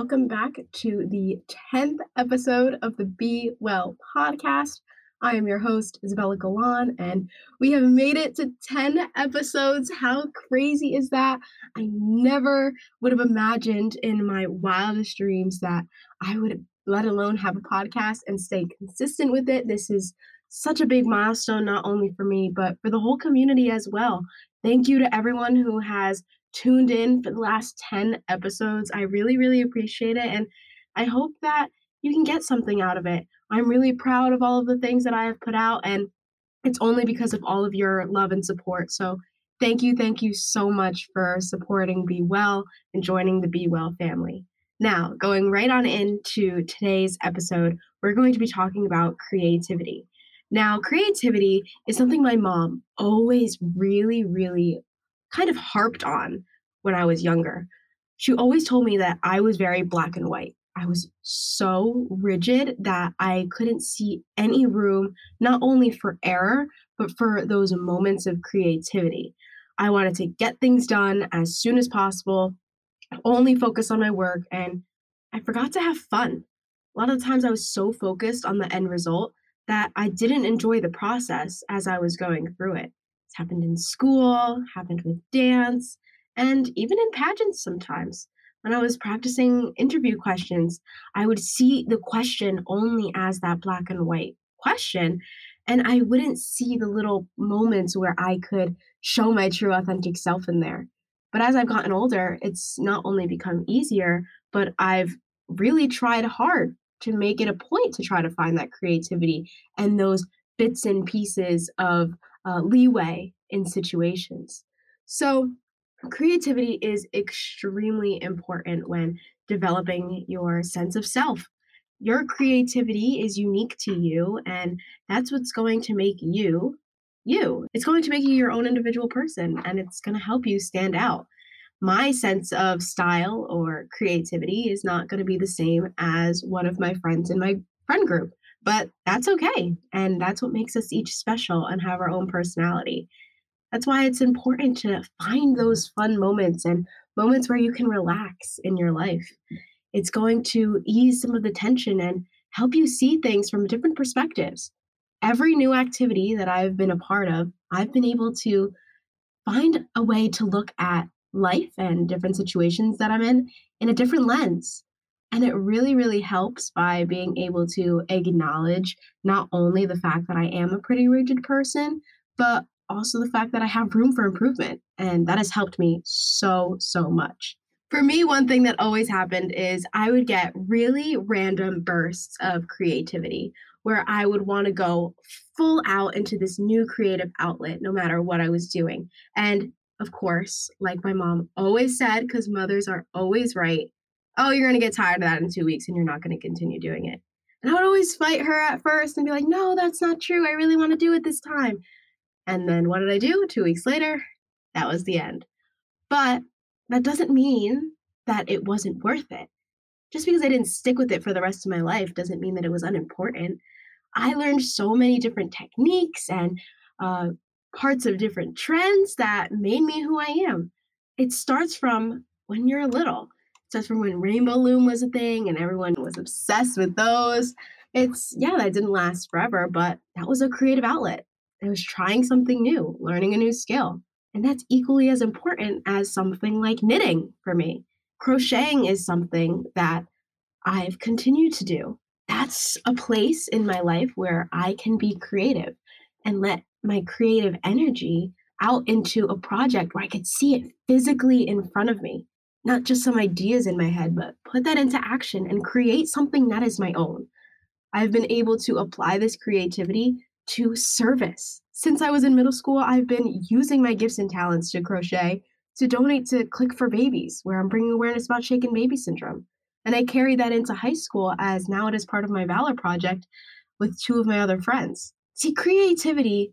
welcome back to the 10th episode of the Be Well podcast. I am your host, Isabella Galan, and we have made it to 10 episodes. How crazy is that? I never would have imagined in my wildest dreams that I would, let alone have a podcast and stay consistent with it. This is such a big milestone, not only for me, but for the whole community as well. Thank you to everyone who has tuned in for the last 10 episodes. I really, really appreciate it. And I hope that you can get something out of it. I'm really proud of all of the things that I have put out, and it's only because of all of your love and support. So, thank you, thank you so much for supporting Be Well and joining the Be Well family. Now, going right on into today's episode, we're going to be talking about creativity. Now, creativity is something my mom always really, really kind of harped on when I was younger. She always told me that I was very black and white. I was so rigid that I couldn't see any room, not only for error, but for those moments of creativity. I wanted to get things done as soon as possible, only focus on my work, and I forgot to have fun. A lot of the times I was so focused on the end result that I didn't enjoy the process as I was going through it. It's happened in school, happened with dance, and even in pageants sometimes. When I was practicing interview questions, I would see the question only as that black and white question, and I wouldn't see the little moments where I could show my true authentic self in there. But as I've gotten older, it's not only become easier, but I've really tried hard to make it a point to try to find that creativity and those bits and pieces of uh, leeway in situations. So, creativity is extremely important when developing your sense of self. Your creativity is unique to you, and that's what's going to make you you. It's going to make you your own individual person, and it's going to help you stand out. My sense of style or creativity is not going to be the same as one of my friends in my friend group. But that's okay. And that's what makes us each special and have our own personality. That's why it's important to find those fun moments and moments where you can relax in your life. It's going to ease some of the tension and help you see things from different perspectives. Every new activity that I've been a part of, I've been able to find a way to look at life and different situations that I'm in in a different lens. And it really, really helps by being able to acknowledge not only the fact that I am a pretty rigid person, but also the fact that I have room for improvement. And that has helped me so, so much. For me, one thing that always happened is I would get really random bursts of creativity where I would want to go full out into this new creative outlet no matter what I was doing. And of course, like my mom always said, because mothers are always right, oh, you're going to get tired of that in two weeks and you're not going to continue doing it. And I would always fight her at first and be like, no, that's not true. I really want to do it this time. And then what did I do? Two weeks later, that was the end. But that doesn't mean that it wasn't worth it. Just because I didn't stick with it for the rest of my life doesn't mean that it was unimportant. I learned so many different techniques and uh, parts of different trends that made me who I am. It starts from when you're little starts from when Rainbow Loom was a thing and everyone was obsessed with those. It's, yeah, that didn't last forever, but that was a creative outlet. It was trying something new, learning a new skill. And that's equally as important as something like knitting for me. Crocheting is something that I've continued to do. That's a place in my life where I can be creative and let my creative energy out into a project where I could see it physically in front of me not just some ideas in my head, but put that into action and create something that is my own. I've been able to apply this creativity to service. Since I was in middle school, I've been using my gifts and talents to crochet to donate to Click for Babies, where I'm bringing awareness about shaken baby syndrome. And I carry that into high school as now it is part of my Valor project with two of my other friends. See, creativity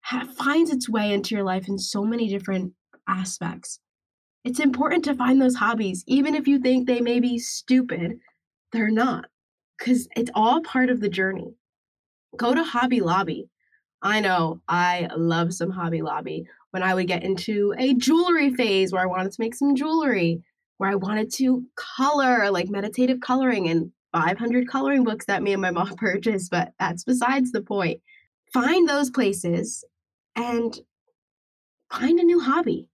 ha- finds its way into your life in so many different aspects. It's important to find those hobbies, even if you think they may be stupid, they're not, because it's all part of the journey. Go to Hobby Lobby. I know I love some Hobby Lobby. When I would get into a jewelry phase where I wanted to make some jewelry, where I wanted to color, like meditative coloring and 500 coloring books that me and my mom purchased, but that's besides the point. Find those places and find a new hobby.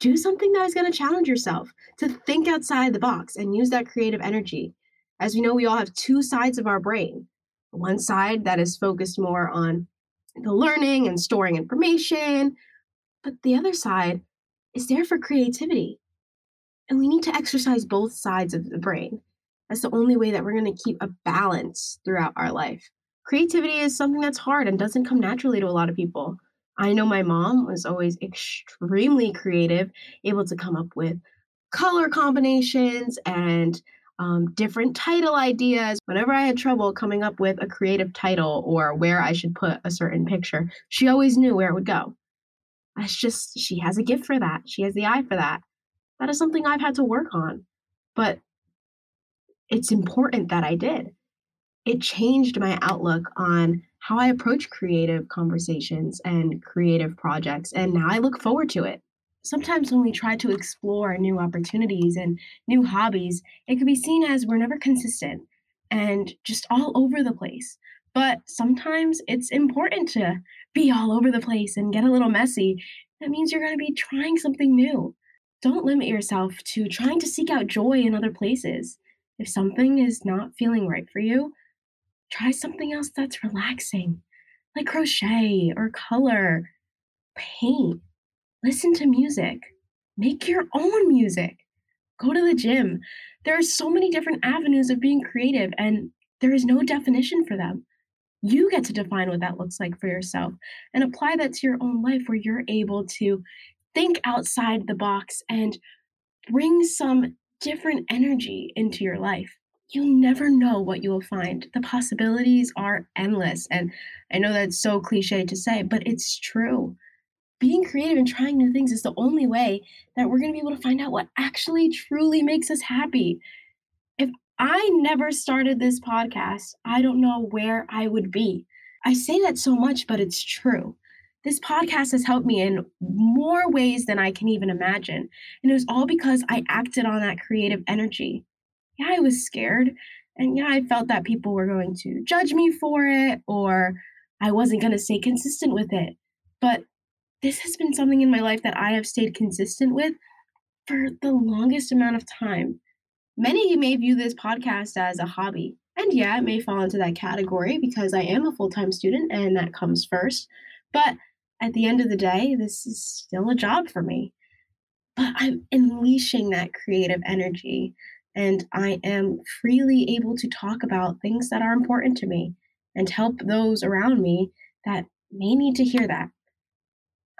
Do something that is going to challenge yourself to think outside the box and use that creative energy. As we know, we all have two sides of our brain one side that is focused more on the learning and storing information, but the other side is there for creativity. And we need to exercise both sides of the brain. That's the only way that we're going to keep a balance throughout our life. Creativity is something that's hard and doesn't come naturally to a lot of people. I know my mom was always extremely creative, able to come up with color combinations and um, different title ideas. Whenever I had trouble coming up with a creative title or where I should put a certain picture, she always knew where it would go. That's just, she has a gift for that. She has the eye for that. That is something I've had to work on. But it's important that I did. It changed my outlook on how I approach creative conversations and creative projects. And now I look forward to it sometimes when we try to explore new opportunities and new hobbies, it can be seen as we're never consistent and just all over the place. But sometimes it's important to be all over the place and get a little messy. That means you're going to be trying something new. Don't limit yourself to trying to seek out joy in other places. If something is not feeling right for you, try something else that's relaxing, like crochet or color, paint listen to music, make your own music, go to the gym. There are so many different avenues of being creative, and there is no definition for them. You get to define what that looks like for yourself and apply that to your own life where you're able to think outside the box and bring some different energy into your life. You'll never know what you will find. The possibilities are endless. And I know that's so cliche to say, but it's true being creative and trying new things is the only way that we're going to be able to find out what actually truly makes us happy. If I never started this podcast, I don't know where I would be. I say that so much, but it's true. This podcast has helped me in more ways than I can even imagine. And it was all because I acted on that creative energy. Yeah, I was scared. And yeah, I felt that people were going to judge me for it or I wasn't going to stay consistent with it. But this has been something in my life that I have stayed consistent with for the longest amount of time. Many may view this podcast as a hobby. And yeah, it may fall into that category because I am a full time student and that comes first. But at the end of the day, this is still a job for me. But I'm unleashing that creative energy and I am freely able to talk about things that are important to me and help those around me that may need to hear that.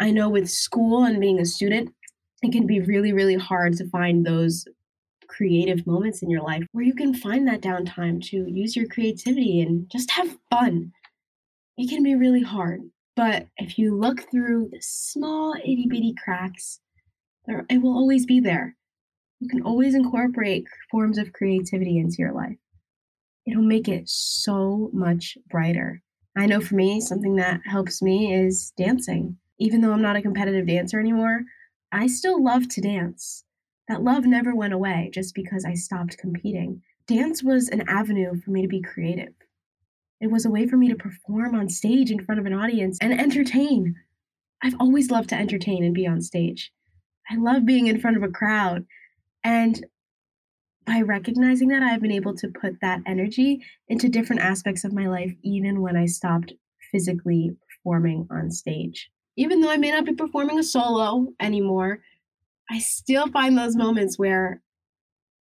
I know with school and being a student, it can be really, really hard to find those creative moments in your life where you can find that downtime to use your creativity and just have fun. It can be really hard, but if you look through the small itty bitty cracks, there, it will always be there. You can always incorporate forms of creativity into your life. It'll make it so much brighter. I know for me, something that helps me is dancing even though I'm not a competitive dancer anymore, I still love to dance. That love never went away just because I stopped competing. Dance was an avenue for me to be creative. It was a way for me to perform on stage in front of an audience and entertain. I've always loved to entertain and be on stage. I love being in front of a crowd. And by recognizing that, I've been able to put that energy into different aspects of my life, even when I stopped physically performing on stage even though I may not be performing a solo anymore, I still find those moments where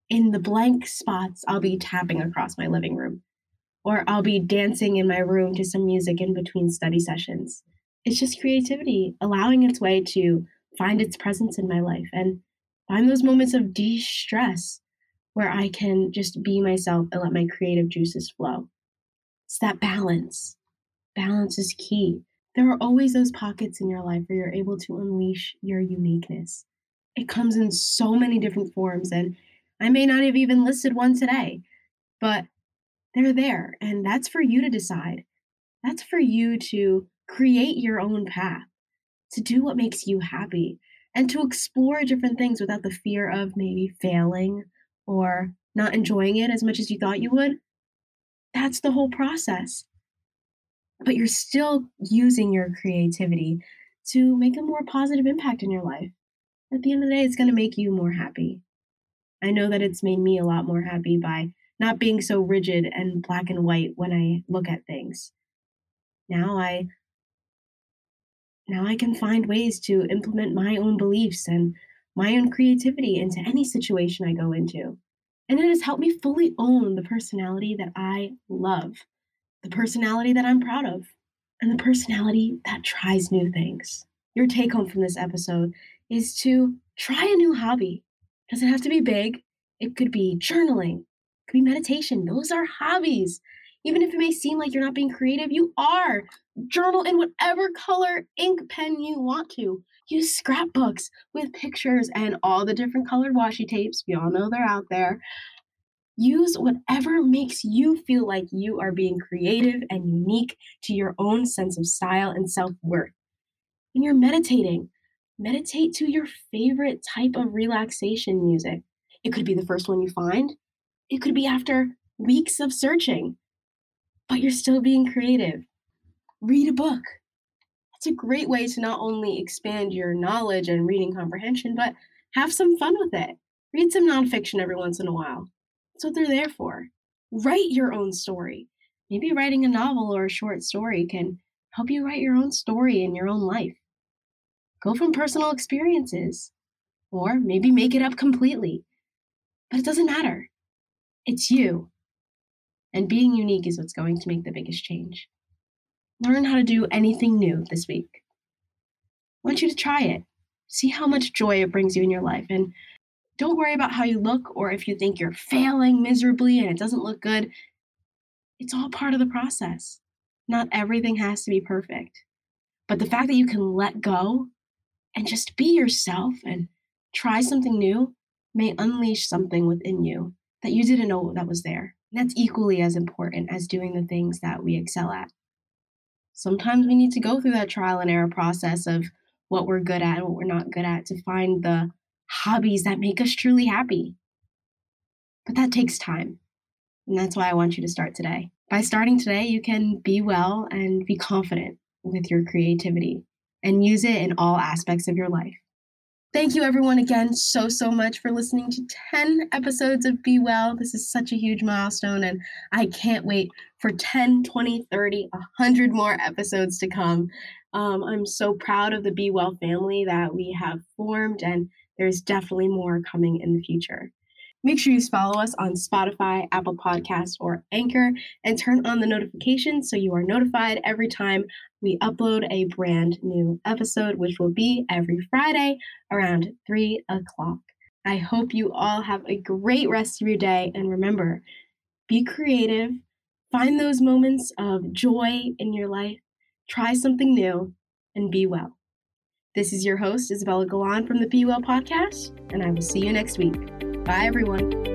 in the blank spots, I'll be tapping across my living room or I'll be dancing in my room to some music in between study sessions. It's just creativity allowing its way to find its presence in my life and find those moments of de stress where I can just be myself and let my creative juices flow. It's that balance. Balance is key. There are always those pockets in your life where you're able to unleash your uniqueness. It comes in so many different forms, and I may not have even listed one today, but they're there, and that's for you to decide. That's for you to create your own path, to do what makes you happy. And to explore different things without the fear of maybe failing or not enjoying it as much as you thought you would. That's the whole process. But you're still using your creativity to make a more positive impact in your life. At the end of the day, it's going to make you more happy. I know that it's made me a lot more happy by not being so rigid and black and white when I look at things. Now I now I can find ways to implement my own beliefs and my own creativity into any situation I go into. And it has helped me fully own the personality that I love, the personality that I'm proud of, and the personality that tries new things. Your take home from this episode is to try a new hobby. Doesn't have to be big, it could be journaling, it could be meditation. Those are hobbies. Even if it may seem like you're not being creative, you are. Journal in whatever color ink pen you want to. Use scrapbooks with pictures and all the different colored washi tapes. We all know they're out there. Use whatever makes you feel like you are being creative and unique to your own sense of style and self worth. When you're meditating, meditate to your favorite type of relaxation music. It could be the first one you find, it could be after weeks of searching but you're still being creative. Read a book. That's a great way to not only expand your knowledge and reading comprehension, but have some fun with it. Read some nonfiction every once in a while. That's what they're there for. Write your own story. Maybe writing a novel or a short story can help you write your own story in your own life. Go from personal experiences, or maybe make it up completely. But it doesn't matter. It's you. And being unique is what's going to make the biggest change. Learn how to do anything new this week. I want you to try it. See how much joy it brings you in your life. And don't worry about how you look or if you think you're failing miserably and it doesn't look good. It's all part of the process. Not everything has to be perfect. But the fact that you can let go and just be yourself and try something new may unleash something within you that you didn't know that was there. That's equally as important as doing the things that we excel at. Sometimes we need to go through that trial and error process of what we're good at and what we're not good at to find the hobbies that make us truly happy. But that takes time. And that's why I want you to start today. By starting today, you can be well and be confident with your creativity and use it in all aspects of your life. Thank you, everyone, again so, so much for listening to 10 episodes of Be Well. This is such a huge milestone, and I can't wait for 10, 20, 30, 100 more episodes to come. Um, I'm so proud of the Be Well family that we have formed, and there's definitely more coming in the future. Make sure you follow us on Spotify, Apple Podcasts, or Anchor and turn on the notifications so you are notified every time we upload a brand new episode, which will be every Friday around 3 o'clock. I hope you all have a great rest of your day. And remember, be creative, find those moments of joy in your life, try something new, and be well. This is your host, Isabella Galan from the Be Well podcast, and I will see you next week. Bye, everyone.